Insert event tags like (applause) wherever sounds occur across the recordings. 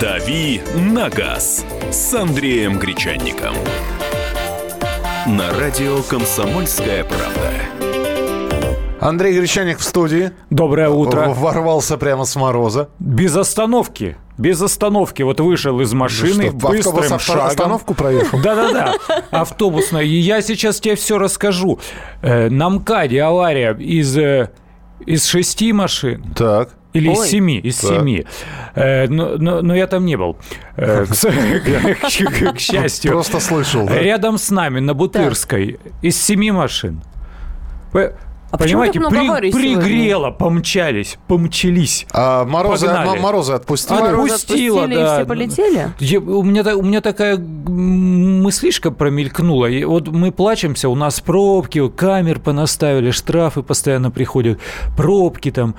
«Дави на газ» с Андреем Гречанником. На радио «Комсомольская правда». Андрей Гречаник в студии. Доброе утро. Ворвался прямо с мороза. Без остановки. Без остановки. Вот вышел из машины Ну что, быстрым автобус авто- шагом. остановку проехал? Да-да-да. Автобусная. И я сейчас тебе все расскажу. Э, На МКАДе авария из, э, из шести машин. Так. Или из Ой. семи, из Так. семи. Э, но, но- но я там не был, э, к, (laughs) к- к счастью. Просто слышал, да? Рядом с нами, на Бутырской, из семи машин. А почему Понимаете, при- пригрело, помчались, помчались. А морозы, Погнали. м- морозы отпустили? Отпу- Морозы Отпустила, отпустили, да. и все полетели? Я- у, меня, у меня такая мыслишка промелькнула. И вот мы плачемся, у нас пробки, камер понаставили, штрафы постоянно приходят, пробки там.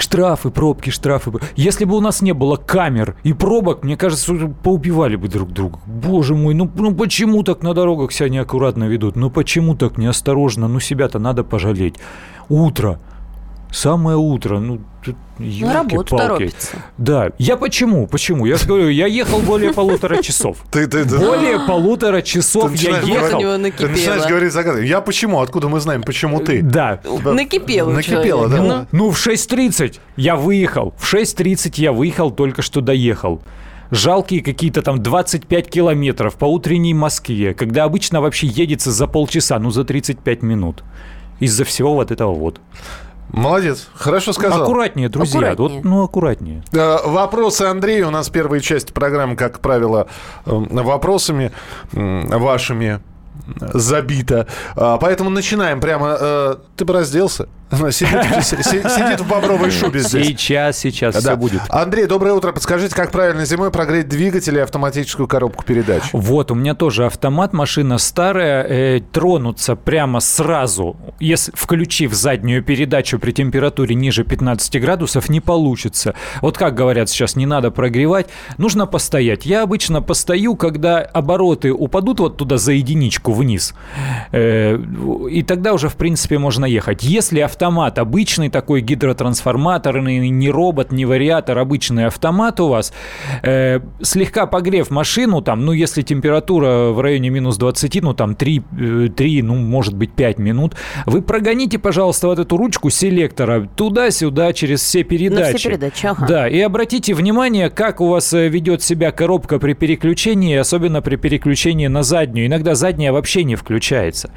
Штрафы, пробки, штрафы. Если бы у нас не было камер и пробок, мне кажется, поубивали бы друг друга. Боже мой, ну, ну почему так на дорогах себя неаккуратно ведут? Ну почему так неосторожно? Ну себя-то надо пожалеть. Утро. Самое утро. Ну, тут На работу ёлки-палки. торопится. Да. Я почему? Почему? Я же говорю, я ехал более полутора часов. (laughs) Ты, ты, ты- Более полутора часов я ехал. ты начинаешь говорить загадки. Я почему? Откуда мы знаем, почему ты? Да. Накипело Накипело, да. Ну, Ну, в 6.30 я выехал. В 6.30 я выехал, только что доехал. Жалкие какие-то там 25 километров по утренней Москве, когда обычно вообще едется за полчаса, ну за 35 минут. Из-за всего вот этого вот. Молодец, хорошо сказал. Аккуратнее, друзья. Аккуратнее. Вот, ну, аккуратнее. Э, Вопросы Андрею. У нас первая часть программы, как правило, э, вопросами вашими забита. А, Поэтому начинаем прямо. э, Ты бы разделся? Сидит, си- си- сидит в бобровой шубе здесь. Сейчас, сейчас Да. все будет. Андрей, доброе утро. Подскажите, как правильно зимой прогреть двигатель и автоматическую коробку передач? Вот, у меня тоже автомат, машина старая, э, тронуться прямо сразу, если включив заднюю передачу при температуре ниже 15 градусов, не получится. Вот как говорят сейчас, не надо прогревать, нужно постоять. Я обычно постою, когда обороты упадут вот туда за единичку вниз, Э, и тогда уже, в принципе, можно ехать. Если автомат обычный такой гидротрансформаторный, не робот, не вариатор, обычный автомат у вас, э, слегка погрев машину, там, ну, если температура в районе минус 20, ну, там, 3, э, 3, ну, может быть, 5 минут, вы прогоните, пожалуйста, вот эту ручку селектора туда-сюда через все передачи. На все передачи, ага. Да, и обратите внимание, как у вас э, ведет себя коробка при переключении, особенно при переключении на заднюю. Иногда задняя вообще не включается.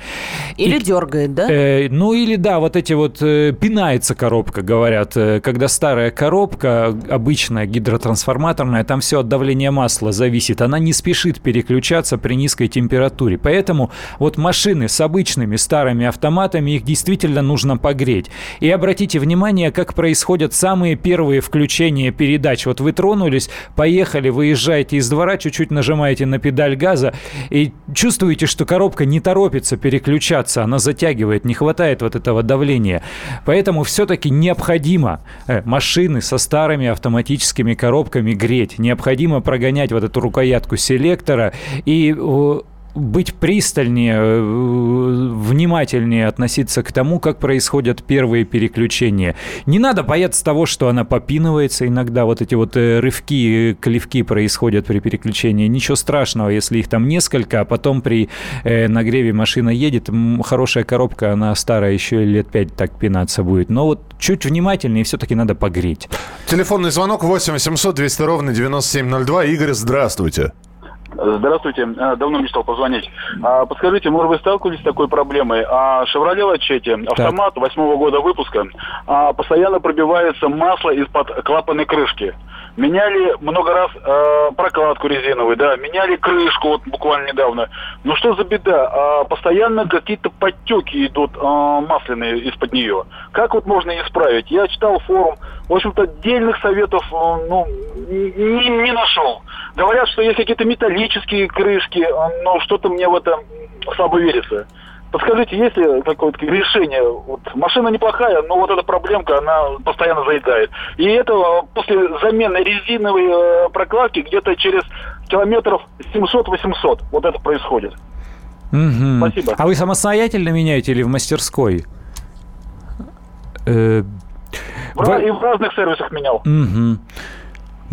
Или И- дергает, да? Э, ну или да, вот эти вот э, пинается коробка, говорят, Э, когда старая коробка, обычная гидротрансформаторная, там все от давления масла зависит, она не спешит переключаться при низкой температуре. Поэтому вот машины с обычными старыми автоматами, их действительно нужно погреть. И обратите внимание, как происходят самые первые включения передач. Вот вы тронулись, поехали, выезжаете из двора, чуть-чуть нажимаете на педаль газа и чувствуете, что коробка не торопится переключаться, она затягивает, не хватает вот этого давления. Поэтому все-таки необходимо э, машины со старыми автоматическими коробками греть. Необходимо прогонять вот эту рукоятку селектора и э, быть пристальнее, э, внимательнее относиться к тому, как происходят первые переключения. Не надо бояться того, что она попинывается иногда. Вот эти вот э, рывки, э, клевки происходят при переключении. Ничего страшного, если их там несколько, а потом при нагреве машина едет. Хорошая коробка, она старая, еще лет пять так пинаться будет. Но вот чуть внимательнее все-таки надо погреть. Телефонный звонок 8 800 200 ровно 9702. Игорь, здравствуйте. Здравствуйте. А, Давно мечтал позвонить. А, Подскажите, может, вы сталкивались с такой проблемой? А Chevrolet Lachetti, автомат восьмого года выпуска, а, постоянно пробивается масло из-под клапанной крышки. Меняли много раз э, прокладку резиновую, да, меняли крышку вот буквально недавно. Ну что за беда? А, постоянно какие-то подтеки идут э, масляные из-под нее. Как вот можно исправить? Я читал форум, в общем-то, отдельных советов э, ну, не, не нашел. Говорят, что есть какие-то металлические крышки, э, но что-то мне в это слабо верится. Подскажите, есть ли какое-то решение? Вот машина неплохая, но вот эта проблемка, она постоянно заедает. И это э, после замены резиновой э, прокладки где-то через километров 700-800 вот это происходит. Мгм. Спасибо. А вы самостоятельно меняете или в мастерской? В И в разных сервисах менял. Мгм.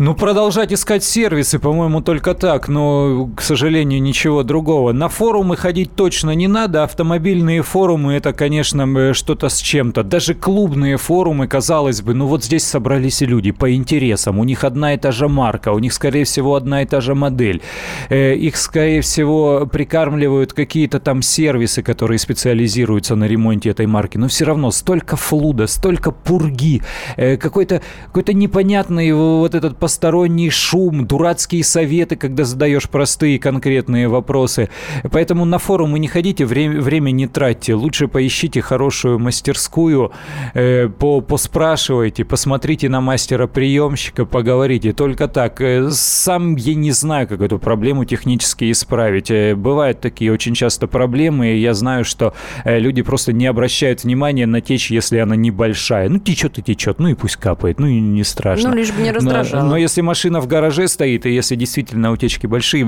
Ну, продолжать искать сервисы, по-моему, только так, но, к сожалению, ничего другого. На форумы ходить точно не надо. Автомобильные форумы – это, конечно, э, что-то с чем-то. Даже клубные форумы, казалось бы, ну вот здесь собрались люди по интересам. У них одна и та же марка, у них, скорее всего, одна и та же модель. Э, Их, скорее всего, прикармливают какие-то там сервисы, которые специализируются на ремонте этой марки. Но все равно столько флуда, столько пурги, э, какой-то какой непонятный вот этот посторонний шум, дурацкие советы, когда задаешь простые конкретные вопросы. Поэтому на форумы не ходите, время, время не тратьте. Лучше поищите хорошую мастерскую, э, по, поспрашивайте, посмотрите на мастера-приемщика, поговорите. Только так. Э, Сам я не знаю, как эту проблему технически исправить. Э, Бывают такие очень часто проблемы, и я знаю, что э, люди просто не обращают внимания на течь, если она небольшая. Ну, течет и течет, ну и пусть капает, ну и не страшно. Ну, лишь бы не Но- раздражало. Но, если машина в гараже стоит, и если действительно утечки большие,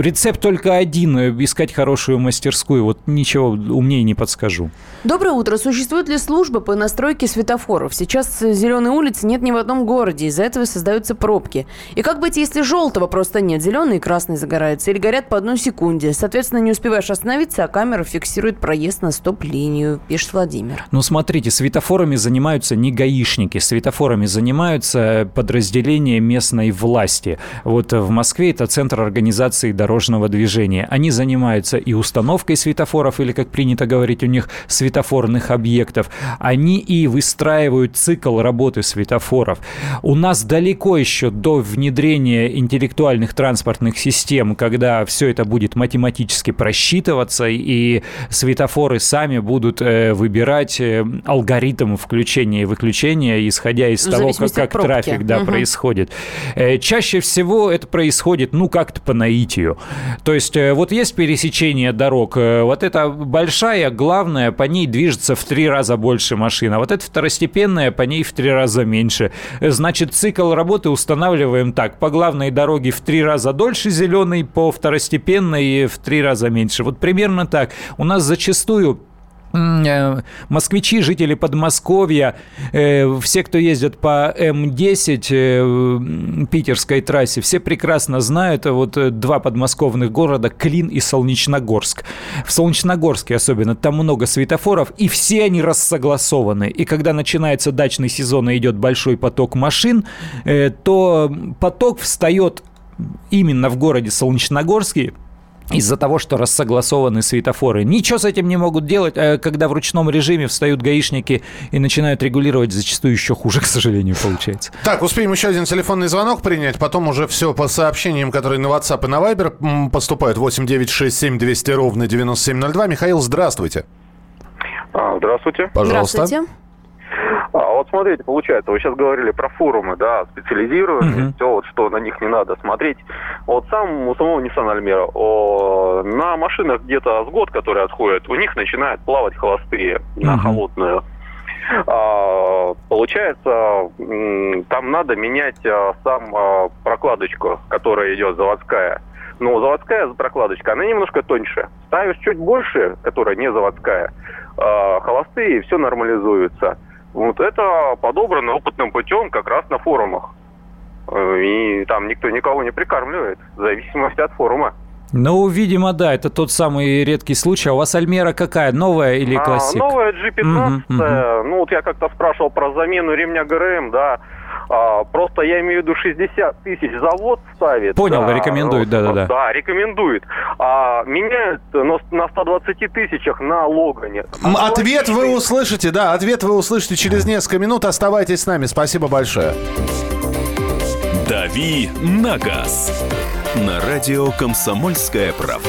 рецепт только один э, – искать хорошую мастерскую. Вот ничего умнее не подскажу. Доброе утро. Существует ли служба по настройке светофоров? Сейчас зеленой улицы нет ни в одном городе. Из-за этого создаются пробки. И как быть, если желтого просто нет? Зеленый и красный загораются. Или горят по одной секунде. Соответственно, не успеваешь остановиться, а камера фиксирует проезд на стоп-линию, пишет Владимир. Ну, смотрите, светофорами занимаются не гаишники, светофорами занимаются подразделения местной власти. Вот в Москве это Центр организации дорожного движения. Они занимаются и установкой светофоров, или, как принято говорить у них, светофорных объектов. Они и выстраивают цикл работы светофоров. У нас далеко еще до внедрения интеллектуальных транспортных систем, когда все это будет математически просчитываться, и светофоры сами будут э, выбирать э, алгоритм включения и выключения, исходя из В того, как, как пробки. трафик да, Мгм. происходит. Э, чаще всего это происходит, ну, как-то по наитию. То есть э, вот есть пересечение дорог, э, вот эта большая, главная, по ней движется в три раза больше машин, а вот эта второстепенная, по ней в три раза меньше. Значит, цикл работы устанавливаем так. По главной дороге в три раза дольше зеленый, по второстепенной в три раза меньше. Вот примерно так. У нас зачастую москвичи, жители Подмосковья, э, все, кто ездят по М10, э, питерской трассе, все прекрасно знают э, вот э, два подмосковных города Клин и Солнечногорск. В Солнечногорске особенно там много светофоров, и все они рассогласованы. И когда начинается дачный сезон и идет большой поток машин, э, то поток встает именно в городе Солнечногорске, из-за того, что рассогласованы светофоры. Ничего с этим не могут делать, а когда в ручном режиме встают гаишники и начинают регулировать, зачастую еще хуже, (laughs) к сожалению, получается. Так, успеем еще один телефонный звонок принять, потом уже все по сообщениям, которые на WhatsApp и на Viber поступают. 8 9 6 7 200 ровно 9702. Михаил, здравствуйте. А, здравствуйте. Пожалуйста. Здравствуйте. А, вот смотрите, получается, вы сейчас говорили про форумы, да, специализированные, Мгм. все, вот что на них не надо смотреть. Вот сам у самого Nissan о, на машинах где-то с год, которые отходят, у них начинают плавать холостые на Мгм. холодную. А, получается, там надо менять а, сам а, прокладочку, которая идет заводская. Но заводская прокладочка, она немножко тоньше. Ставишь чуть больше, которая не заводская, а, холостые, все нормализуется. Вот это подобрано опытным путем как раз на форумах. Э, И там никто никого не прикармливает, в зависимости от форума. Ну, видимо, да, это тот самый редкий случай. А у вас Альмера какая, новая или А, классик? новая G15, Мгм, ну вот я как-то спрашивал про замену ремня ГРМ, да. А, просто я имею в виду 60 тысяч завод ставит. Понял, да, рекомендует, вот, да-да-да. Да, рекомендует. А меняют на, на 120 тысячах на Логане. М, Ответ вы услышите, да, ответ вы услышите через несколько минут. Оставайтесь с нами. Спасибо большое. «Дави на газ» на радио «Комсомольская правда».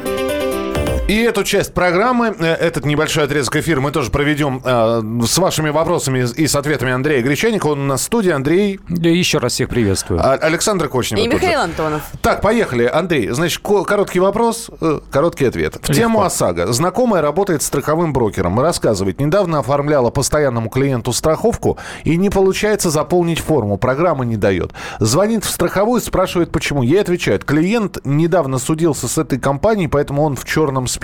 И эту часть программы, э, этот небольшой отрезок эфира мы тоже проведем э, с вашими вопросами и с ответами Андрея Гречаника. Он у нас в студии. Андрей... Я еще раз всех приветствую. А, Александр Кочнев. И Михаил Антонов. Так, поехали. Андрей, значит, ко- короткий вопрос, э, короткий ответ. В тему ОСАГО. Знакомая работает страховым брокером. Рассказывает, недавно оформляла постоянному клиенту страховку и не получается заполнить форму. Программа не дает. Звонит в страховую, спрашивает, почему. Ей отвечают, клиент недавно судился с этой компанией, поэтому он в черном списке,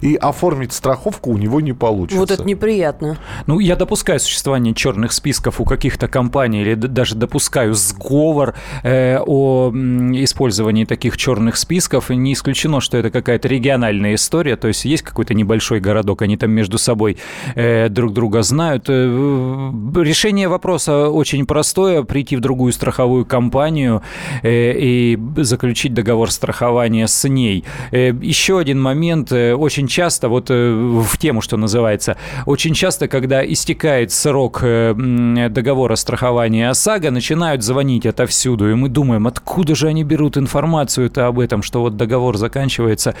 и оформить страховку у него не получится. Вот это неприятно. Ну, я допускаю существование черных списков у каких-то компаний, или даже допускаю сговор э, о использовании таких черных списков. Не исключено, что это какая-то региональная история, то есть есть какой-то небольшой городок, они там между собой э, друг друга знают. Э, решение вопроса очень простое, прийти в другую страховую компанию э, и заключить договор страхования с ней. Э, еще один момент, э, очень часто, вот э, в тему, что называется, очень часто, когда истекает срок э, договора страхования ОСАГО, начинают звонить отовсюду, и мы думаем, откуда же они берут информацию-то об этом, что вот договор заканчивается.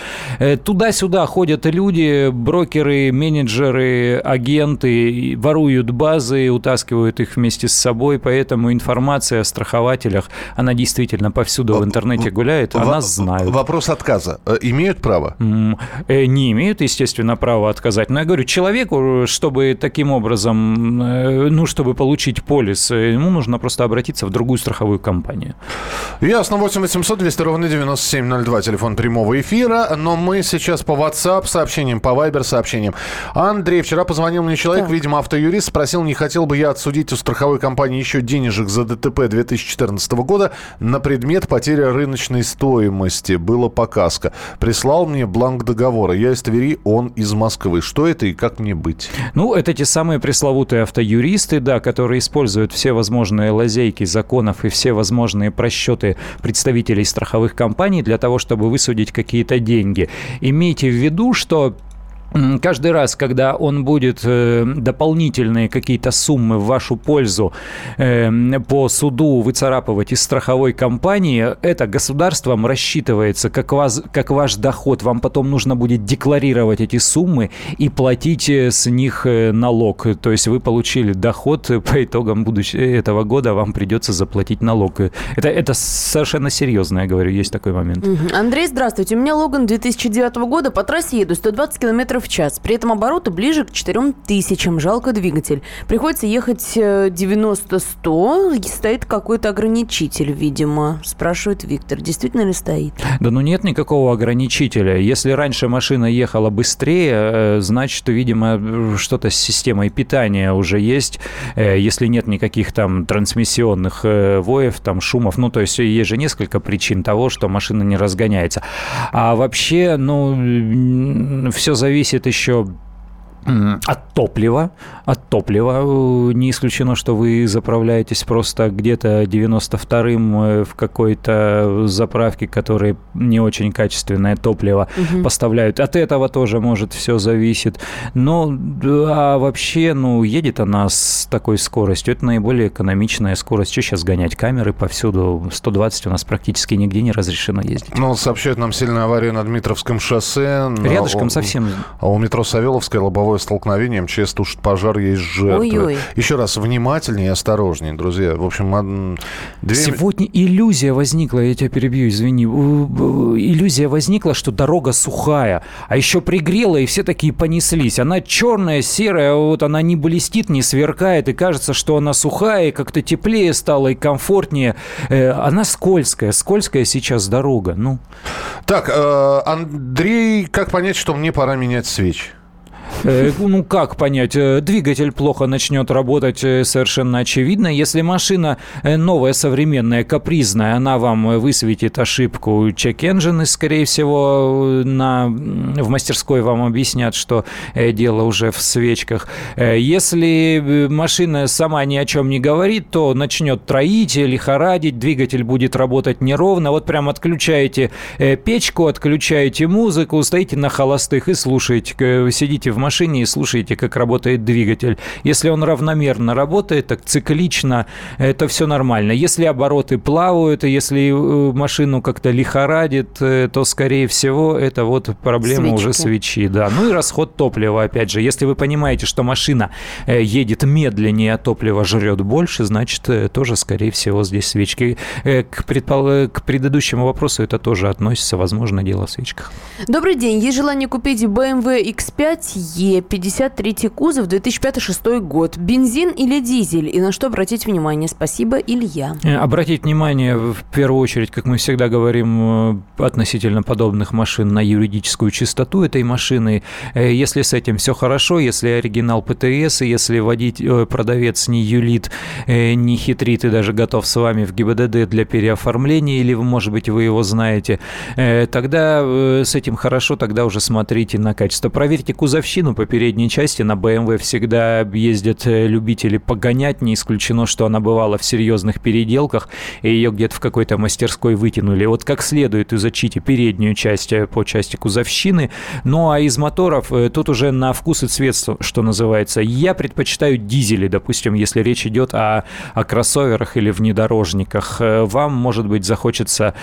Туда-сюда ходят люди, брокеры, менеджеры, агенты, воруют базы, утаскивают их вместе с собой, поэтому информация о страхователях, она действительно повсюду в интернете гуляет, а Во- нас знают. Вопрос отказа. Имеют право? Э, не имеют, естественно, права отказать. Но я говорю, человеку, чтобы таким образом, э, ну, чтобы получить полис, э, ему нужно просто обратиться в другую страховую компанию. Ясно, 8 800 200 ровно 9702, телефон прямого эфира. Но мы сейчас по WhatsApp сообщениям, по Viber сообщениям. Андрей, вчера позвонил мне человек, Так. видимо, автоюрист, спросил, не хотел бы я отсудить у страховой компании еще денежек за ДТП 2014 года на предмет потери рыночной стоимости. Было показка. Прислал мне бланк договора. Я из Твери, он из Москвы. Что это и как мне быть? Ну, это те самые пресловутые автоюристы, да, которые используют все возможные лазейки законов и все возможные просчеты представителей страховых компаний для того, чтобы высудить какие-то деньги. Имейте в виду, что Каждый раз, когда он будет э, дополнительные какие-то суммы в вашу пользу э, по суду выцарапывать из страховой компании, это государством рассчитывается как, вас, как ваш доход. Вам потом нужно будет декларировать эти суммы и платить э, с них налог. То есть вы получили доход по итогам будущего этого года, вам придется заплатить налог. Это, это совершенно серьезно, я говорю, есть такой момент. Андрей, здравствуйте. У меня Логан 2009 года. По трассе еду 120 км в час. При этом обороты ближе к 4 тысячам. Жалко двигатель. Приходится ехать э, 90-100. И Стоит какой-то ограничитель, видимо. Спрашивает Виктор. Действительно ли стоит? Да ну нет никакого ограничителя. Если раньше машина ехала быстрее, э, значит, видимо, что-то с системой питания уже есть. Э, Если нет никаких там трансмиссионных э, воев, там шумов, ну то есть есть же несколько причин того, что машина не разгоняется. А вообще, ну, все зависит еще М, От топлива. От топлива. Э, Не исключено, что вы заправляетесь просто где-то 92-м э, в какой-то заправке, которые не очень качественное топливо поставляют. От этого тоже может все зависит. Но да, а вообще, ну, едет она с такой скоростью. Это наиболее экономичная скорость. Что сейчас гонять? Камеры повсюду. 120 у нас практически нигде не разрешено ездить. Ну, сообщают нам сильную аварию на Дмитровском шоссе. На- Рядышком у- совсем. А у метро Савеловское лобовое столкновение, МЧС тушит пожар, есть жертвы. Ой-ой. Еще раз, внимательнее и осторожнее, друзья. В общем, две... Сегодня иллюзия возникла, я тебя перебью, извини. Иллюзия возникла, что дорога сухая, а еще пригрела, и все такие понеслись. Она черная, серая, вот она не блестит, не сверкает, и кажется, что она сухая, и как-то теплее стало, и комфортнее. Э, Она скользкая, скользкая сейчас дорога. Ну, Так, э, Андрей, как понять, что мне пора менять свечи? Э, Ну, как понять? Э, Двигатель плохо начнет работать э, совершенно очевидно. Если машина новая, современная, капризная, она вам высветит ошибку чек-энджин, и, скорее всего, на, в мастерской вам объяснят, что дело уже в свечках. Если машина сама ни о чем не говорит, то начнет троить, лихорадить, двигатель будет работать неровно. Вот прям отключаете печку, отключаете музыку, стоите на холостых и слушаете, сидите в машине и слушаете, как работает двигатель. Если он равномерно работает, так циклично, это все нормально. Если обороты плавают, если э, машину как-то лихорадит, э, то, скорее всего, это вот проблема Свечки. уже свечи. Да. Ну и расход топлива, опять же. Если вы понимаете, что машина э, едет медленнее, а топливо жрет больше, значит, тоже, скорее всего, здесь свечки. К, предпол- к предыдущему вопросу это тоже относится, возможно, дело в свечках. Добрый день. Есть желание купить BMW X5E, 53 кузов, 2005-2006 год. Бензин или дизель? И на что обратить внимание? Спасибо, Илья. Э, Обратить внимание, в первую очередь, как мы всегда говорим, э, относительно подобных машин, на юридическую чистоту этой машины. Э, Если с этим все хорошо, если оригинал ПТС, и если водить, э, продавец не юлит, не хитрит и даже готов с вами в ГИБДД для переоформления, или, может быть, вы его знаете, тогда с этим хорошо, тогда уже смотрите на качество. Проверьте кузовщину по передней части. На BMW всегда ездят э, любители погонять. Не исключено, что она бывала в серьезных переделках, и ее где-то в какой-то мастерской вытянули. Вот как следует изучите переднюю часть э, по части кузовщины. Ну а из моторов э, тут уже на вкус и цвет, что называется. Я предпочитаю дизели, допустим, если речь идет о, о кроссоверах или внедорожниках. Вам, может быть, захочется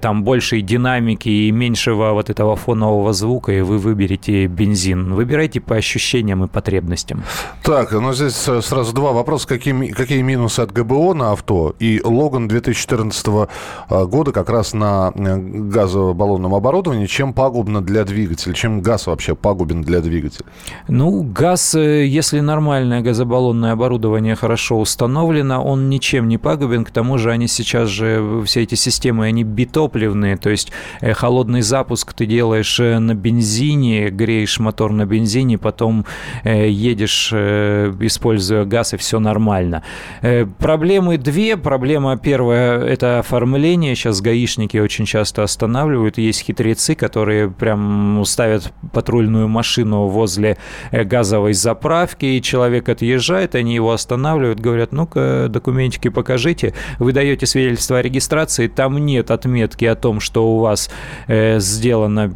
там большей динамики и меньшего вот этого фонового звука, и вы выберете бензин. Выбирайте по ощущениям и потребностям. Так, ну здесь э, сразу два вопроса. Какие, какие минусы от ГБО на авто? И Логан 2014 э, года как раз на э, газобаллонном оборудовании. Чем пагубно для двигателя? Чем газ вообще пагубен для двигателя? Ну, газ, если нормальное газобаллонное оборудование хорошо установлено, он ничем не пагубен. К тому же они сейчас же, все эти системы, они битопливные, то есть холодный запуск ты делаешь на бензине, греешь мотор на бензине, потом э, едешь, э, используя газ, и все нормально. Э, Проблемы две. Проблема первая – это оформление. Сейчас гаишники очень часто останавливают. Есть хитрецы, которые прям ставят патрульную машину возле э, газовой заправки, и человек отъезжает, они его останавливают, говорят, ну-ка, документики покажите. Вы даете свидетельство о регистрации, там нет отметки о том, что у вас э, сделано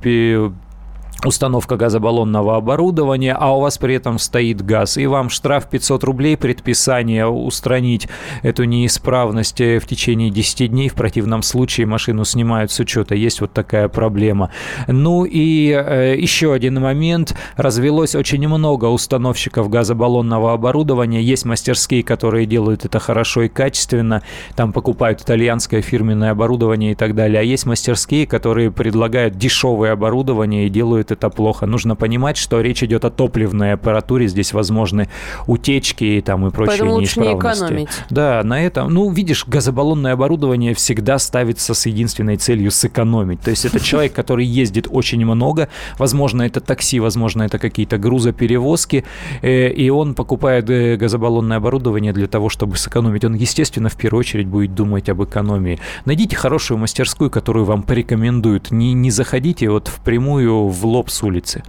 установка газобаллонного оборудования, а у вас при этом стоит газ, и вам штраф 500 рублей, предписание устранить эту неисправность в течение 10 дней, в противном случае машину снимают с учета, есть вот такая проблема. Ну и э, еще один момент, развелось очень много установщиков газобаллонного оборудования, есть мастерские, которые делают это хорошо и качественно, там покупают итальянское фирменное оборудование и так далее, а есть мастерские, которые предлагают дешевое оборудование и делают это плохо. Нужно понимать, что речь идет о топливной аппаратуре, здесь возможны утечки и там и прочие Поэтому лучше не неисправности. экономить. Да, на этом, ну, видишь, газобаллонное оборудование всегда ставится с единственной целью сэкономить. То есть это (laughs) человек, который ездит очень много, возможно, это такси, возможно, это какие-то грузоперевозки, э, и он покупает э, газобаллонное оборудование для того, чтобы сэкономить. Он, естественно, в первую очередь будет думать об экономии. Найдите хорошую мастерскую, которую вам порекомендуют. Не, не заходите вот впрямую в лоб с улицы.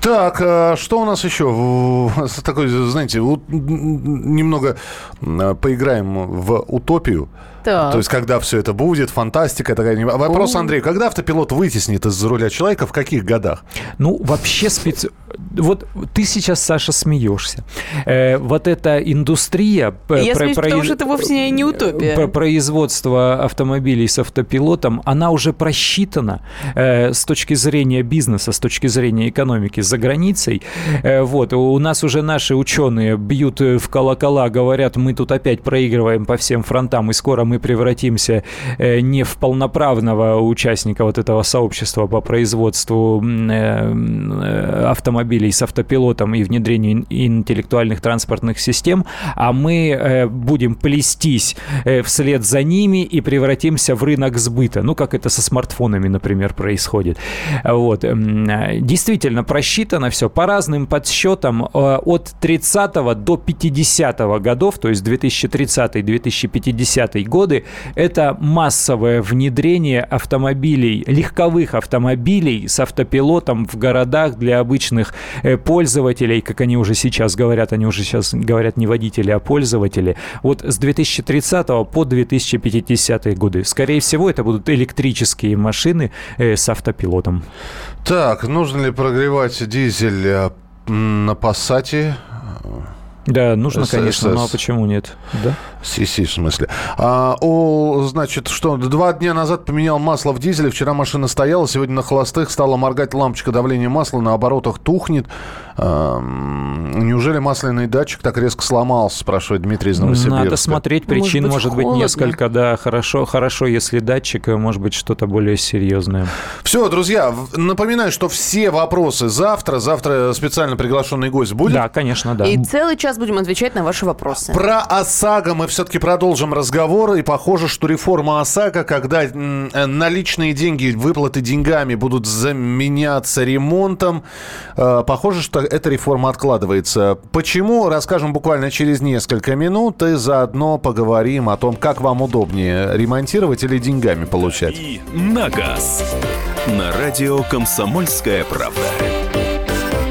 Так, а что у нас еще? Такой, знаете, немного поиграем в утопию. Так. То есть, когда все это будет, фантастика такая. Вопрос, Андрей, когда автопилот вытеснит из-за руля человека, в каких годах? Ну, вообще специ... Вот ты сейчас, Саша, смеешься. Э, вот эта индустрия... п- Я про- смеюсь, потому произ- что это вовсе не утопия. Про- Производство автомобилей с автопилотом, она уже просчитана э, с точки зрения бизнеса, с точки зрения экономики за границей. Э, вот, у нас уже наши ученые бьют э, в колокола, говорят, мы тут опять проигрываем по всем фронтам, и скоро мы превратимся э, не в полноправного участника вот этого сообщества по производству э, автомобилей с автопилотом и внедрению ин- интеллектуальных транспортных систем, а мы э, будем плестись вслед за ними и превратимся в рынок сбыта. Ну, как это со смартфонами, например, происходит. Вот. Действительно, просчитано все по разным подсчетам от 30 до 50 годов, то есть 2030-2050 годы, это массовое внедрение автомобилей, легковых автомобилей с автопилотом в городах для обычных э, пользователей, как они уже сейчас говорят, они уже сейчас говорят не водители, а пользователи, вот с 2030 по 2050 годы. Скорее всего, это будут электрические машины э, с автопилотом. Так, нужно ли прогревать дизель э, на Пассате Да, нужно, конечно, ну а почему нет? Да? Си-си, в смысле. А, о, значит, что, два дня назад поменял масло в дизеле, вчера машина стояла, сегодня на холостых стала моргать лампочка давления масла, на оборотах тухнет. А, неужели масляный датчик так резко сломался, спрашивает Дмитрий из Новосибирска. Надо смотреть, причин быть, может быть, холодно. несколько, да, хорошо, хорошо, если датчик, э, может быть, что-то более серьезное. Все, друзья, напоминаю, что все вопросы завтра, завтра специально приглашенный гость будет. Да, конечно, да. И целый час будем отвечать на ваши вопросы. Про ОСАГО мы все-таки продолжим разговор. И похоже, что реформа ОСАГО, когда э, наличные деньги, выплаты деньгами будут заменяться ремонтом, э, похоже, что эта реформа откладывается. Почему? Расскажем буквально через несколько минут. И заодно поговорим о том, как вам удобнее, ремонтировать или деньгами получать. И на газ. На радио «Комсомольская правда».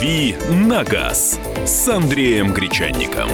«Дави на газ» с Андреем Гречанником.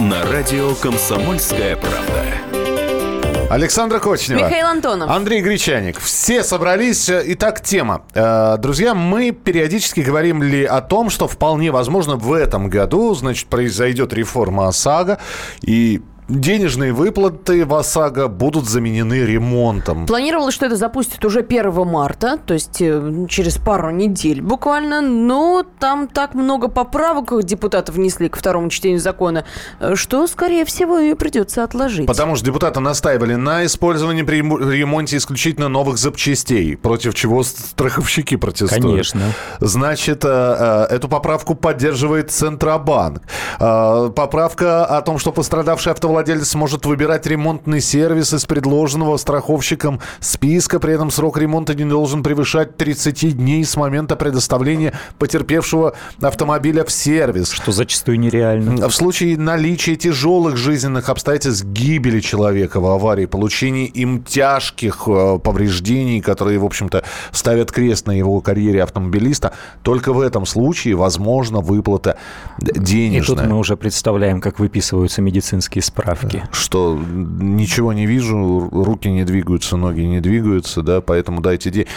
На радио «Комсомольская правда». Александра Кочнева. Михаил Антонов. Андрей Гречаник. Все собрались. Итак, тема. Э, Друзья, мы периодически говорим ли о том, что вполне возможно в этом году, значит, произойдет реформа ОСАГО, и денежные выплаты в ОСАГО будут заменены ремонтом. Планировалось, что это запустит уже 1 марта, то есть э, через пару недель буквально, но там так много поправок депутаты внесли к второму чтению закона, э, что, скорее всего, ее придется отложить. Потому что депутаты настаивали на использовании при ремонте исключительно новых запчастей, против чего страховщики протестуют. Конечно. Значит, э, эту поправку поддерживает Центробанк. Поправка о том, что пострадавший автовладелец может выбирать ремонтный сервис из предложенного страховщиком списка. При этом срок ремонта не должен превышать 30 дней с момента предоставления потерпевшего автомобиля в сервис. Что зачастую нереально. В случае наличия тяжелых жизненных обстоятельств гибели человека в аварии, получения им тяжких э, повреждений, которые, в общем-то, ставят крест на его карьере автомобилиста, только в этом случае возможна выплата д- И тут денежная. мы уже представляем, как выписываются медицинские справки. Что ничего не вижу, руки не двигаются, ноги не двигаются, да, поэтому дайте деньги.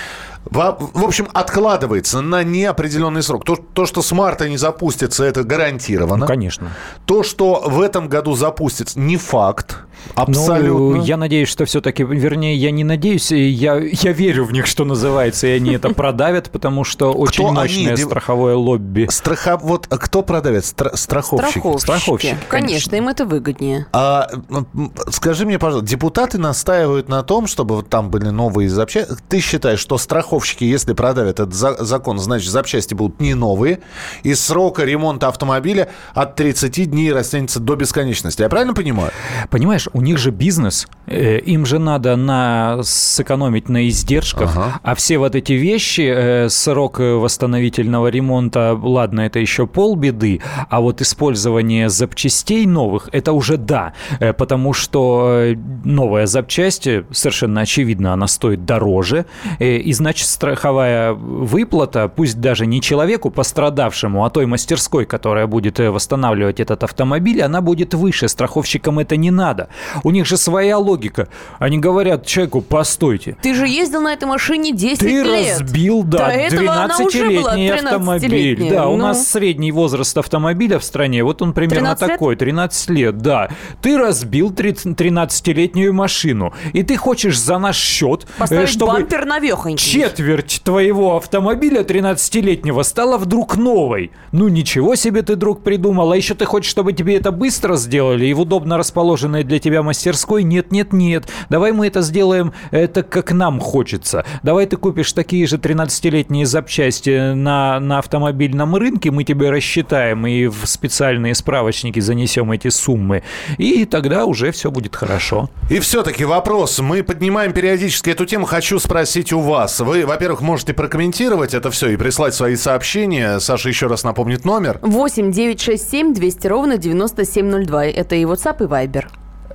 В, общем, откладывается на неопределенный срок. То, то, что с марта не запустится, это гарантированно. Ну, конечно. То, что в этом году запустится, не факт. Абсолютно. Ну, я надеюсь, что все-таки, вернее, я не надеюсь, я, я верю в них, что называется, и они это (laughs) продавят, потому что очень они, мощное дев- страховое лобби. Страха... Вот а кто продавец? Стра- страховщики. Страховщики. Страховщики, Конечно, им это выгоднее. А, м, скажи мне, пожалуйста, депутаты настаивают на том, чтобы вот там были новые запчасти. Ты считаешь, что страховщики, если продавят этот за- закон, значит, запчасти будут не новые, и срока ремонта автомобиля от 30 дней растянется до бесконечности. Я правильно понимаю? Понимаешь, у них же бизнес, э, им же надо на, сэкономить на издержках, Ага. а все вот эти вещи, э, срок восстановительного ремонта, ладно, это еще полбеды, а вот использование запчастей новых, это уже да, э, потому что новая запчасть, совершенно очевидно, она стоит дороже, и значит страховая выплата, пусть даже не человеку пострадавшему, а той мастерской, которая будет э, восстанавливать этот автомобиль, она будет выше, страховщикам это не надо. У них же своя логика. Они говорят человеку, постойте. Ты же ездил на этой машине 10 Ты лет. разбил, да, До этого она уже была 12-летний автомобиль. 13-летняя. Да, у Ну. нас средний возраст автомобиля в стране, вот он примерно 13 лет? такой, 13 лет, да. Ты разбил 30 13-летнюю машину, и ты хочешь за наш счет, э, Поставить чтобы бампер навехонький. Четверть твоего автомобиля 13-летнего стала вдруг новой. Ну ничего себе ты, друг, придумал. А еще ты хочешь, чтобы тебе это быстро сделали и в удобно расположенной для тебя мастерской? Нет, нет, нет. Давай мы это сделаем э, так, как нам хочется. Давай ты купишь такие же 13-летние запчасти на, на автомобильном рынке, мы тебе рассчитаем и в специальные справочники занесем эти суммы. И тогда уже все будет хорошо. И все-таки вопрос. Мы поднимаем периодически эту тему. Хочу спросить у вас. Вы, во-первых, можете прокомментировать это все и прислать свои сообщения. Саша еще раз напомнит номер. 8 967 200 ровно 9702. Это и WhatsApp, и Viber.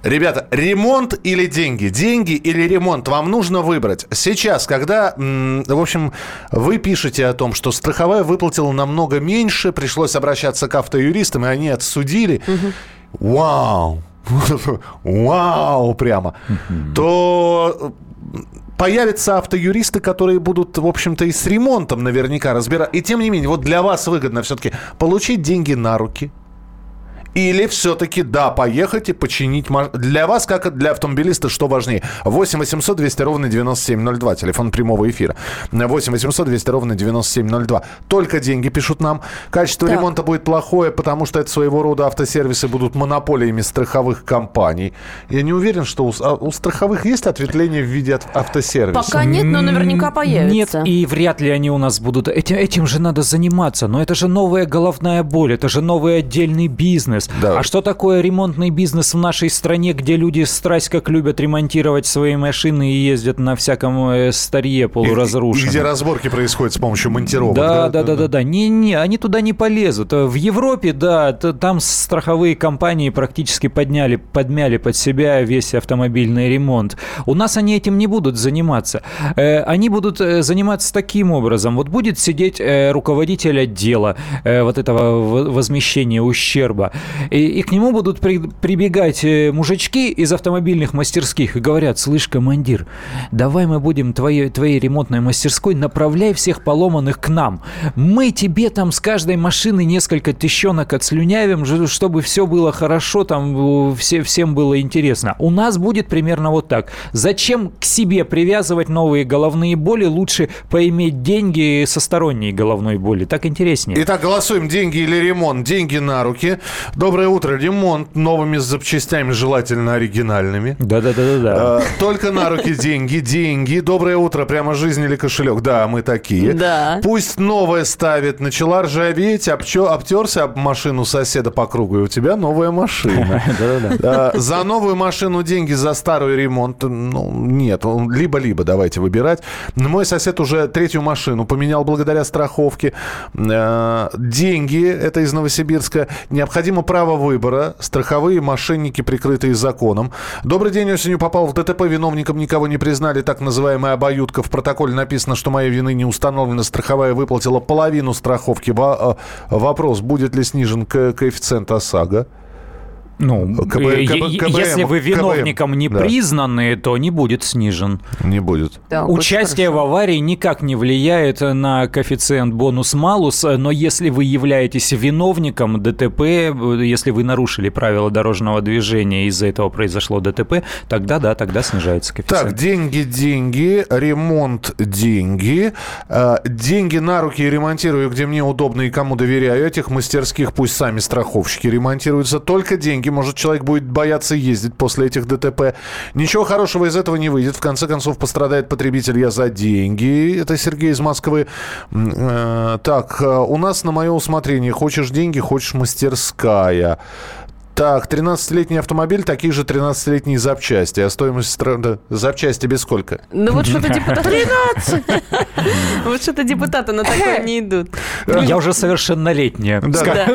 Ребята, ремонт или деньги? Деньги или ремонт? Вам нужно выбрать. Сейчас, когда, в общем, вы пишете о том, что страховая выплатила намного меньше, пришлось обращаться к автоюристам, и они отсудили. Вау! (laughs) Вау, прямо. То появятся автоюристы, которые будут, в общем-то, и с ремонтом наверняка разбирать. И тем не менее, вот для вас выгодно все-таки получить деньги на руки, или все-таки, да, поехать и починить маш- Для вас, как и для автомобилиста, что важнее? 8 800 200 ровно 9702, телефон прямого эфира. 8 800 200 ровно 9702. Только деньги пишут нам. Качество Так. ремонта будет плохое, потому что это своего рода автосервисы будут монополиями страховых компаний. Я не уверен, что у, а у страховых есть ответвление в виде автосервиса. Пока нет, но наверняка появится. Нет, и вряд ли они у нас будут. Этим, этим же надо заниматься. Но это же новая головная боль, это же новый отдельный бизнес. Да. А что такое ремонтный бизнес в нашей стране, где люди страсть как любят ремонтировать свои машины и ездят на всяком э, старье И- и- полуразрушенном? И, где разборки происходят с помощью монтировок. Да, да, да, да, да. Не-не, они туда не полезут. Э, В Европе, да, там страховые компании практически подняли, подмяли под себя весь автомобильный ремонт. У нас они этим не будут заниматься. Э, Они будут заниматься таким образом. Вот будет сидеть руководитель отдела вот этого возмещения ущерба, и, и к нему будут при- прибегать э, мужички из автомобильных мастерских и говорят, слышь, командир, давай мы будем твоей, твоей ремонтной мастерской, направляй всех поломанных к нам. Мы тебе там с каждой машины несколько тыщенок отслюнявим, чтобы все было хорошо, там все, всем было интересно. У нас будет примерно вот так. Зачем к себе привязывать новые головные боли? Лучше поиметь деньги со сторонней головной боли. Так интереснее. Итак, голосуем. Деньги или ремонт? Деньги на руки. Доброе утро. Ремонт новыми запчастями, желательно оригинальными. Да-да-да-да. Э, Только на руки деньги, деньги. Доброе утро, прямо жизнь или кошелек. Да, мы такие. Да. Пусть новое ставит. Начала ржаветь, обчё- обтерся об машину соседа по кругу, и у тебя новая машина. (laughs) Э, За новую машину деньги, за старый ремонт, ну, нет. Либо-либо давайте выбирать. Мой сосед уже третью машину поменял благодаря страховке. Э, Деньги, это из Новосибирска. Необходимо право выбора. Страховые мошенники, прикрытые законом. Добрый день, осенью попал в ДТП. Виновником никого не признали. Так называемая обоюдка. В протоколе написано, что моей вины не установлена. Страховая выплатила половину страховки. Э, Вопрос, будет ли снижен ко- коэффициент ОСАГО? Ну, КБ э, КБ е- если вы КБМ, виновником не да. признаны, то не будет снижен. Не будет. Очень Участие в аварии никак не влияет на коэффициент бонус-малус, но если вы являетесь виновником ДТП, э, если вы нарушили правила дорожного движения, и из-за этого произошло ДТП, тогда да, тогда снижается коэффициент. Так, деньги, деньги, ремонт, деньги. Э, деньги на руки и ремонтирую, где мне удобно и кому доверяю. Этих мастерских пусть сами страховщики ремонтируются. Только деньги. Может, человек будет бояться ездить после этих ДТП. Ничего хорошего из этого не выйдет. В конце концов, пострадает потребитель. Я за деньги. Это Сергей из Москвы. Э, так, э, у нас на мое усмотрение. Хочешь деньги, хочешь мастерская. Так, 13-летний автомобиль, такие же 13-летние запчасти. А стоимость стра- запчасти без сколько? Ну вот что-то (laughs) депутаты... Вот что-то депутаты на такое не идут. Я уже совершеннолетняя,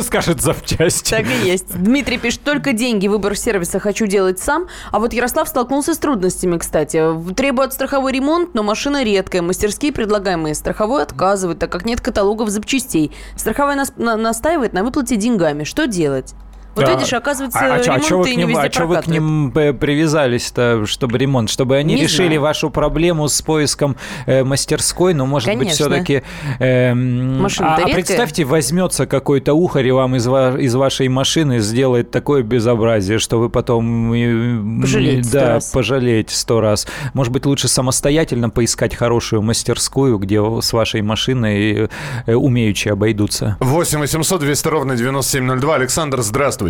скажет запчасти. Так и есть. Дмитрий пишет, только деньги, выбор сервиса хочу делать сам. А вот Ярослав столкнулся с трудностями, кстати. Требует страховой ремонт, но машина редкая. Мастерские предлагаемые страховой отказывают, так как нет каталогов запчастей. Страховая нас- на- настаивает на выплате деньгами. Что делать? Вот Да. видишь, оказывается, А, а, а ремонты чё вы к не ним, везде а чё вы к ним э, привязались-то, чтобы ремонт, чтобы они Не решили знаю. вашу проблему с поиском э, мастерской, но может быть Конечно. все-таки. Машина-то а, а редкая. представьте, возьмется какой-то ухарь и вам из, ва- из вашей машины сделает такое безобразие, что вы потом э, Пожалеете сто да, раз. пожалеете сто раз. Может быть лучше самостоятельно поискать хорошую мастерскую, где с вашей машиной э, умеючи обойдутся. 8 800 200 ровно 9702. Александр, здравствуйте.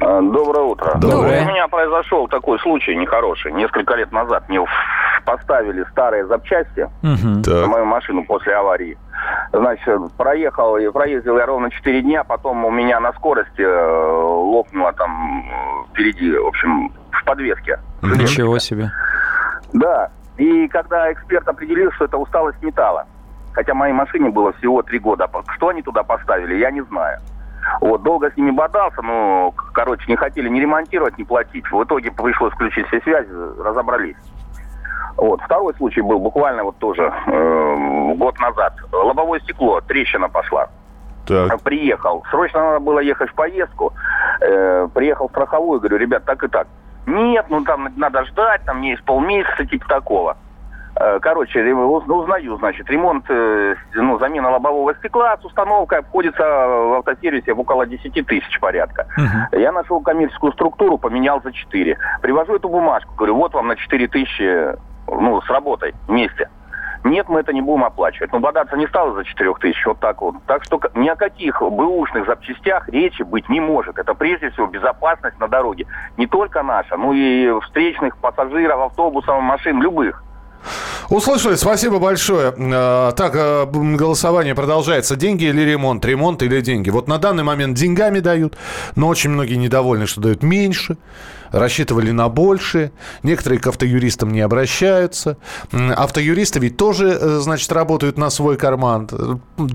А, Доброе утро. Доброе. У меня произошел такой случай нехороший. Несколько лет назад мне поставили старые запчасти Мгм. на мою машину после аварии. Значит, проехал и проездил я ровно 4 дня, потом у меня на скорости э, лопнуло там э, впереди, в общем, в подвеске. Ничего себе. Да. И когда эксперт определил, что это усталость металла, хотя моей машине было всего три года, что они туда поставили, я не знаю. Вот, долго с ними бодался, но, короче, не хотели ни ремонтировать, ни платить. В итоге пришлось включить все связи, разобрались. Вот, второй случай был буквально вот тоже э, год назад. Лобовое стекло, трещина пошла. Так. Приехал. Срочно надо было ехать в поездку. Э, приехал в страховую, говорю, ребят, так и так. Нет, ну там надо ждать, там есть полмесяца, типа такого. Э, Короче, ре- уз- узнаю, значит, ремонт, э, ну, замена лобового стекла с установкой обходится в автосервисе в около 10 тысяч порядка. Мгм. Я нашел коммерческую структуру, поменял за 4. Привожу эту бумажку, говорю, вот вам на 4 тысячи, ну, с работой вместе. Нет, мы это не будем оплачивать. Ну, бодаться не стало за 4 тысяч, вот так вот. Так что ни о каких бэушных запчастях речи быть не может. Это прежде всего безопасность на дороге. Не только наша, но и встречных пассажиров, автобусов, машин, любых. Услышали, спасибо большое. Э, Так, э, голосование продолжается. Деньги или ремонт? Ремонт или деньги? Вот на данный момент деньгами дают, но очень многие недовольны, что дают меньше. Рассчитывали на больше. Некоторые к автоюристам не обращаются. Автоюристы ведь тоже, э, значит, работают на свой карман.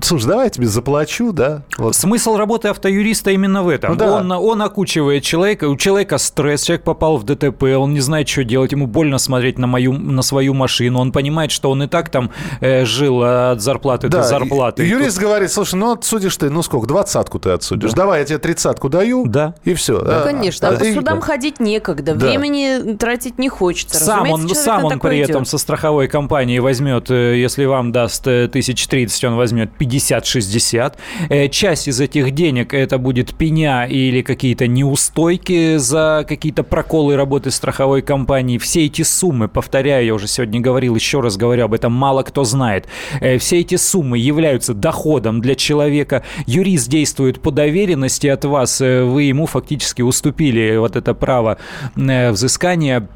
Слушай, давай я тебе заплачу, да? Вот. Смысл работы автоюриста именно в этом. Ну да. он, он окучивает человека, у человека стресс, человек попал в ДТП, он не знает, что делать, ему больно смотреть на, мою, на свою машину, он понимает, что он и так там э, жил от зарплаты до зарплаты. и- Юрист говорит, слушай, ну отсудишь ты, ну сколько, двадцатку ты отсудишь. Давай, я тебе тридцатку даю. Да. И все. Ну, конечно, а по судам ходить некогда, Да. времени тратить не хочется. Сам он, сам он при идет. этом со страховой компанией возьмет, э, если вам даст э, 1030, он возьмет 50-60. Э, Часть из этих денег это будет пеня или какие-то неустойки за какие-то проколы работы страховой компании. Все эти суммы, повторяю, я уже сегодня говорил, еще раз говорю об этом, мало кто знает. Э, Все эти суммы являются доходом для человека. Юрист действует по доверенности от вас, э, вы ему фактически уступили вот это право э, взыскания.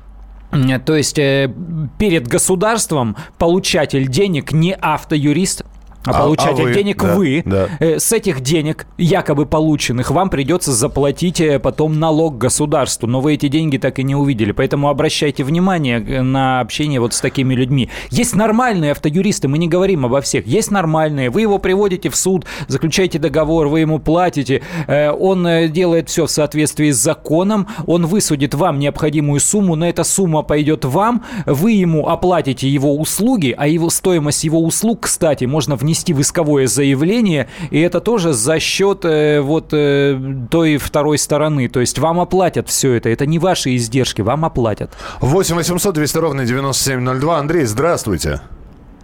То есть э, перед государством получатель денег не автоюрист, а, А- а получатель вы, денег да, вы. да. Э, С этих денег, якобы полученных, вам придется заплатить э, потом налог государству. Но вы эти деньги так и не увидели. Поэтому обращайте внимание э, на общение вот с такими людьми. Есть нормальные автоюристы, мы не говорим обо всех. Есть нормальные. Вы его приводите в суд, заключаете договор, вы ему платите. Он делает все в соответствии с законом. Он высудит вам необходимую сумму. Но эта сумма пойдет вам. Вы ему оплатите его услуги, а его стоимость его услуг, кстати, можно внести в исковое заявление, и это тоже за счет э, вот э, той второй стороны. То есть вам оплатят все это. Это не ваши издержки, вам оплатят. 8 800 200 ровно 9702. Андрей, здравствуйте.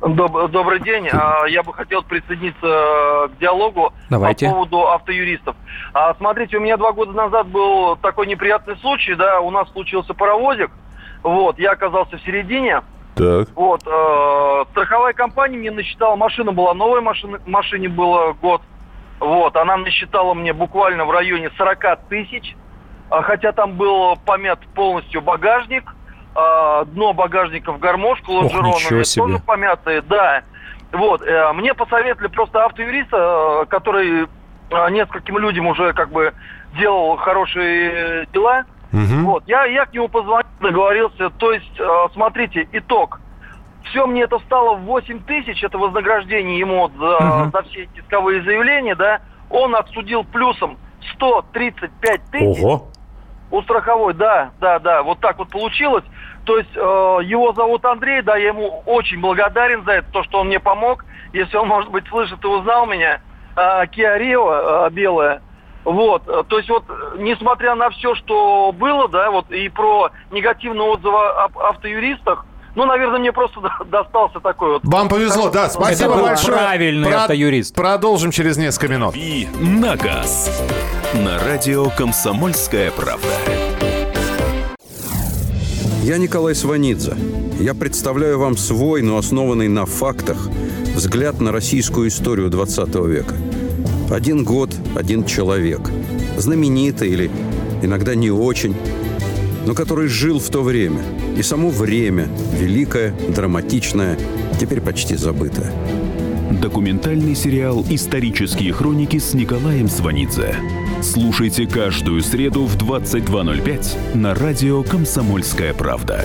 Доб- Добрый день. А, Я бы хотел присоединиться э, к диалогу Давайте. по поводу автоюристов. А, Смотрите, у меня два года назад был такой неприятный случай, да, у нас случился паровозик, вот, я оказался в середине, Так. вот, э, страховая компания мне насчитала, машина была новая, машина, машине было год, вот, она насчитала мне буквально в районе 40 тысяч, а, хотя там был помят полностью багажник, а, дно багажника в гармошку себе. тоже помятые, да. Вот, э, мне посоветовали просто автоюриста, э, который э, нескольким людям уже как бы делал хорошие э, дела. Мгм. Вот, я, я к нему позвонил, договорился. То есть, э, смотрите, итог. Все мне это встало в 8 тысяч, это вознаграждение ему за, Мгм. за все исковые заявления, да. Он отсудил плюсом 135 тысяч. Ого. У страховой, да, да, да, вот так вот получилось. То есть э, его зовут Андрей, да, я ему очень благодарен за это, то, что он мне помог. Если он, может быть, слышит и узнал меня, э, Kia Rio э, белая, Вот, э, то есть вот, э, несмотря на все, что было, да, вот и про негативные отзывы об автоюристах, ну, наверное, мне просто (laughs) достался такой вот. Вам повезло, да, спасибо Это большое. правильный автоюрист. Продолжим через несколько минут. «Дави на газ» на радио «Комсомольская правда». Я Николай Сванидзе. Я представляю вам свой, но основанный на фактах, взгляд на российскую историю 20 века. Один год, один человек. Знаменитый или иногда не очень, но который жил в то время. И само время, великое, драматичное, теперь почти забытое. Документальный сериал «Исторические хроники» с Николаем Сванидзе. Слушайте каждую среду в 22.05 на радио «Комсомольская правда».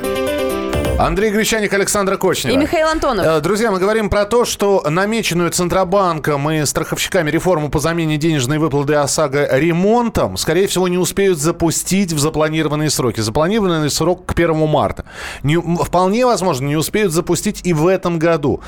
Андрей Гречаник, Александра Кочнева. И Михаил Антонов. Э, Друзья, мы говорим про то, что намеченную Центробанком и страховщиками реформу по замене денежной выплаты ОСАГО ремонтом, скорее всего, не успеют запустить в запланированные сроки. Запланированный срок к 1 марта. Не, вполне возможно, не успеют запустить и в этом году.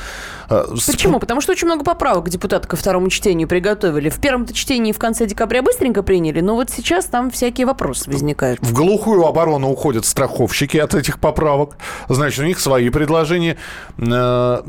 Э, Почему? Потому что очень много поправок депутаты ко второму чтению приготовили. В первом-то чтении в конце декабря быстренько приняли, но вот сейчас там всякие вопросы возникают. В глухую оборону уходят страховщики от этих поправок. Значит, у них свои предложения. Э,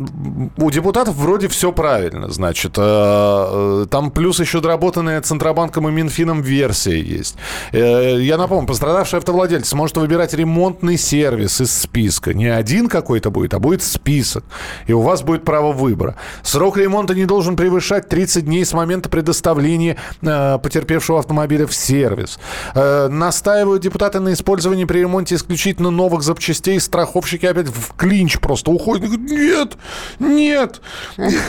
У депутатов вроде все правильно. Значит, э, э, там плюс еще доработанная Центробанком и Минфином версия есть. Я напомню, пострадавший автовладелец сможет выбирать ремонтный сервис из списка. Не один какой-то будет, а будет список. И у вас будет право выбора. Срок ремонта не должен превышать 30 дней с момента предоставления потерпевшего автомобиля в сервис. Настаивают депутаты на использовании при ремонте исключительно новых запчастей. Страховщики опять в клинч просто уходят. и говорят, Нет, нет,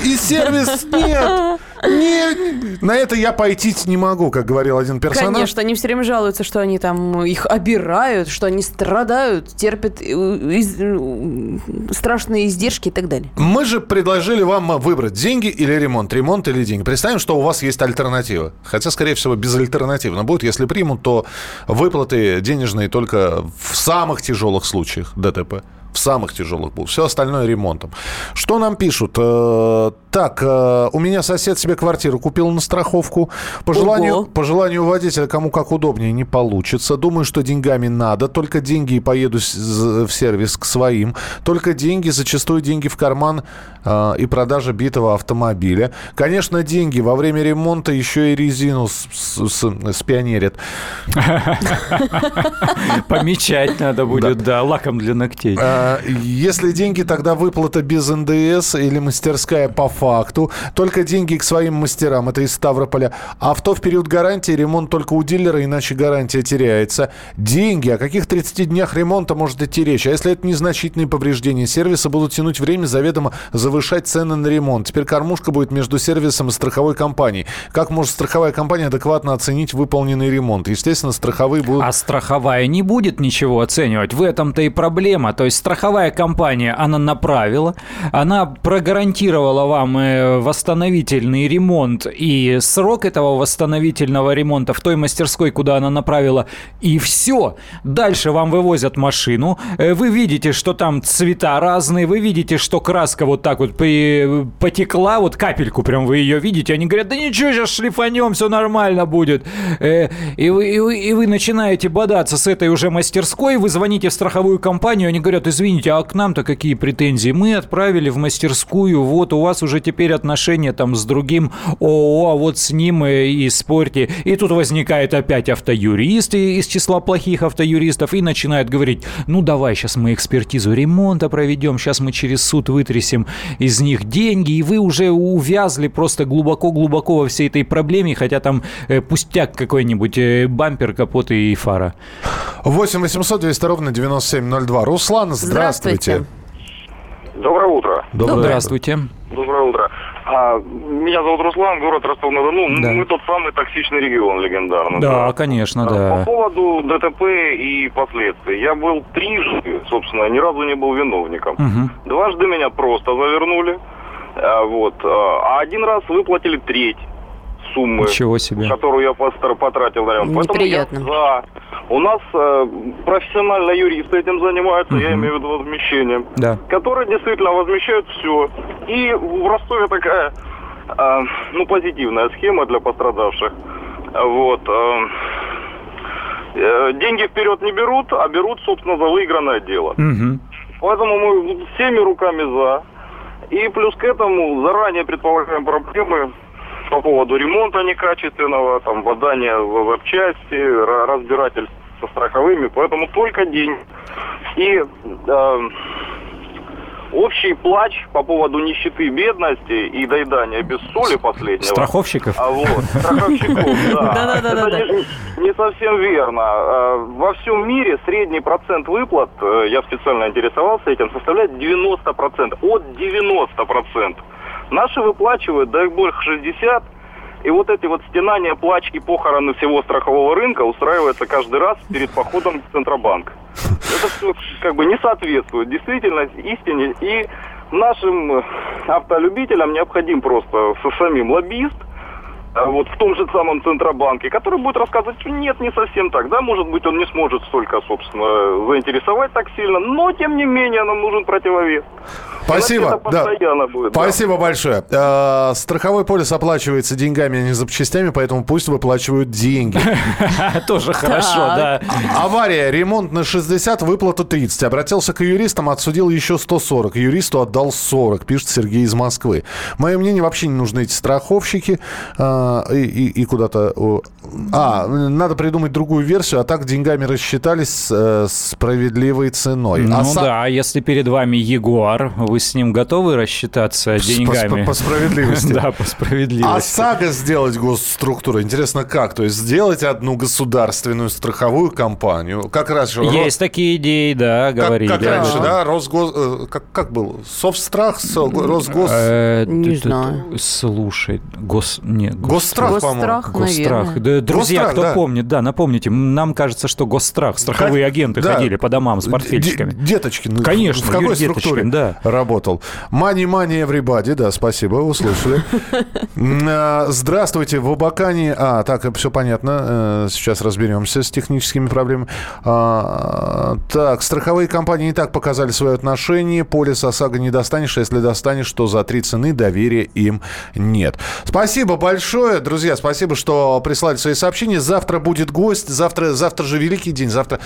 и и сервис нет. Нет. На это я пойти не могу, как говорил один персонаж. Конечно, они все время жалуются, что они там их обирают, что они страдают, терпят э, из- э, страшные издержки и так далее. Мы же предложили вам выбрать деньги или ремонт, ремонт или деньги. Представим, что у вас есть альтернатива. Хотя, скорее всего, безальтернативно будет. Если примут, то выплаты денежные только в самых тяжелых случаях ДТП. В самых тяжелых будут. Все остальное ремонтом. Что нам пишут? Э, Так, э, у меня сосед себе квартиру купил на страховку. По желанию, Ого. по желанию водителя, кому как удобнее, не получится. Думаю, что деньгами надо. Только деньги и поеду в сервис к своим. Только деньги, зачастую деньги в карман э, и продажа битого автомобиля. Конечно, деньги во время ремонта еще и резину с- с- с- спионерят. Помечать надо будет, да, лаком для ногтей. А, Если деньги, тогда выплата без НДС или мастерская по факту. Только деньги к своим мастерам. Это из Ставрополя. Авто в период гарантии, ремонт только у дилера, иначе гарантия теряется. Деньги. О каких 30 днях ремонта может идти речь? А если это незначительные повреждения? Сервисы будут тянуть время, заведомо завышать цены на ремонт. Теперь кормушка будет между сервисом и страховой компанией. Как может страховая компания адекватно оценить выполненный ремонт? Естественно, страховые будут... А страховая не будет ничего оценивать. В этом-то и проблема. То есть страховая компания, она направила, она прогарантировала вам э, восстановительный ремонт. И срок этого восстановительного ремонта в той мастерской, куда она направила, и все. Дальше вам вывозят машину, э, вы видите, что там цвета разные, вы видите, что краска вот так вот потекла, вот капельку прям вы ее видите, они говорят, да ничего, сейчас шлифанем, все нормально будет. Э, И вы, и, вы, и вы начинаете бодаться с этой уже мастерской, вы звоните в страховую компанию, они говорят, извините, а к нам-то какие претензии? Мы отправили в мастерскую, вот у вас уже теперь отношения там с другим ООО, а вот с ним э, и спорьте. И тут возникает опять автоюрист и- из числа плохих автоюристов и начинает говорить, ну давай сейчас мы экспертизу ремонта проведем, сейчас мы через суд вытрясем из них деньги, и вы уже увязли просто глубоко-глубоко во всей этой проблеме, хотя там э, пустяк какой-нибудь, э, бампер, капот и фара. 8 800 200 ровно 9702. Руслан, здравствуйте. Здравствуйте. Доброе утро. Доброе Здравствуйте. Доброе утро. А, меня зовут Руслан, город Ростов-на-Дону. Да. Мы тот самый токсичный регион легендарный. Да, конечно, А, По да. поводу ДТП и последствий. Я был трижды, собственно, ни разу не был виновником. Мгм. Дважды меня просто завернули. А, вот. а один раз выплатили треть суммы, Ничего себе. которую я потратил на ремонт. Поэтому я за. У нас э, профессионально юристы этим занимаются, я Мгм. имею в виду возмещением, Да. которые действительно возмещают все. И в Ростове такая, э, ну, позитивная схема для пострадавших. Вот. э, э, деньги вперед не берут, а берут, собственно, за выигранное дело. Мгм. Поэтому мы всеми руками за. И плюс к этому заранее предполагаем проблемы по поводу ремонта некачественного, там, водания в запчасти, ра- разбирательств со страховыми. Поэтому только день. И э, общий плач по поводу нищеты, бедности и доедания без соли последнего. Страховщиков? А вот, страховщиков, (laughs) да. Это не, совсем верно. А, Во всем мире средний процент выплат, э, я специально интересовался этим, составляет 90%. От 90%. Наши выплачивают, дай бог, 60%. И вот эти вот стенания, плач и похороны всего страхового рынка устраиваются каждый раз перед походом в Центробанк. Это все как бы не соответствует действительности, истине. И нашим э, автолюбителям необходим просто самим лоббист, вот в том же самом Центробанке, который будет рассказывать, что нет, не совсем так, да, может быть, он не сможет столько, собственно, заинтересовать так сильно, но, тем не менее, нам нужен противовес. Спасибо. Да. будет. да. Спасибо большое. Э, Страховой полис оплачивается деньгами, а не запчастями, поэтому пусть выплачивают деньги. (laughs) Тоже хорошо, да. А- Авария, ремонт на 60, выплата 30. Обратился к юристам, отсудил еще 140. Юристу отдал 40, пишет Сергей из Москвы. Мое мнение, вообще не нужны эти страховщики. А, и, и- и куда-то... А, надо придумать другую версию, а так деньгами рассчитались э, справедливой ценой. Ну а са- да, а если перед вами Ягуар, вы с ним готовы рассчитаться С- деньгами? По, (laughs) по справедливости. Да, по А справедливости. САГА сделать госструктуру, интересно как? То есть сделать одну государственную страховую компанию, как раз же... Есть такие идеи, да, говорили. как раньше, да, Росгос... э, Как, как был? Совстрах, Со- Росгос... Э, Не знаю. Слушай, гос... Не, Госстрах, по-моему. Госстрах, Госстрах. наверное. Да, друзья, Госстрах, кто да. помнит, да, напомните, нам кажется, что госстрах, страховые Как- агенты да. ходили по домам с портфельчиками. Д- Деточкин. Конечно, В какой Юрий структуре Деточкин, да. работал? Money, money, everybody. Да, спасибо, услышали. (laughs) А, Здравствуйте, в Абакане... А, так, все понятно. Э, Сейчас разберемся с техническими проблемами. А, Так, страховые компании и так показали свое отношение. Полис ОСАГО не достанешь, а если достанешь, то за три цены доверия им нет. Спасибо большое, друзья. Спасибо, что прислали свои сообщения. Завтра будет гость. Завтра, завтра же великий день. Завтра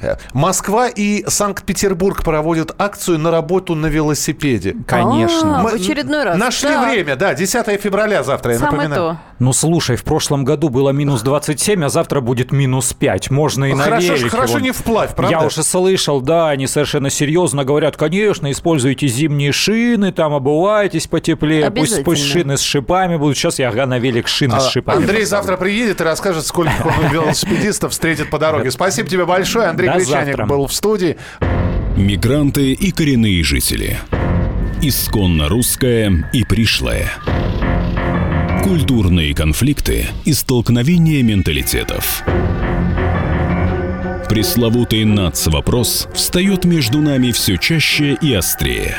э, Москва и Санкт-Петербург проводят акцию на работу на велосипеде. Конечно. А, Мы в очередной раз. Нашли Так. время, да, 10 февраля завтра, я Самое напоминаю. то. Ну слушай, в прошлом году было минус 27, а завтра будет минус 5. Можно и на Хорошо, велике, хорошо вон. не вплавь, правда? Я уже слышал, да, они совершенно серьезно говорят, конечно, используйте зимние шины, там обувайтесь потеплее, пусть, пусть шины с шипами будут. Сейчас я на велик шины с А, шипами. Андрей завтра приедет и расскажет, сколько он велосипедистов встретит по дороге. Спасибо тебе большое. Андрей Гречаник был в студии. Мигранты и коренные жители. Исконно русское и пришлое. Культурные конфликты и столкновения менталитетов. Пресловутый НАЦ-вопрос встает между нами все чаще и острее.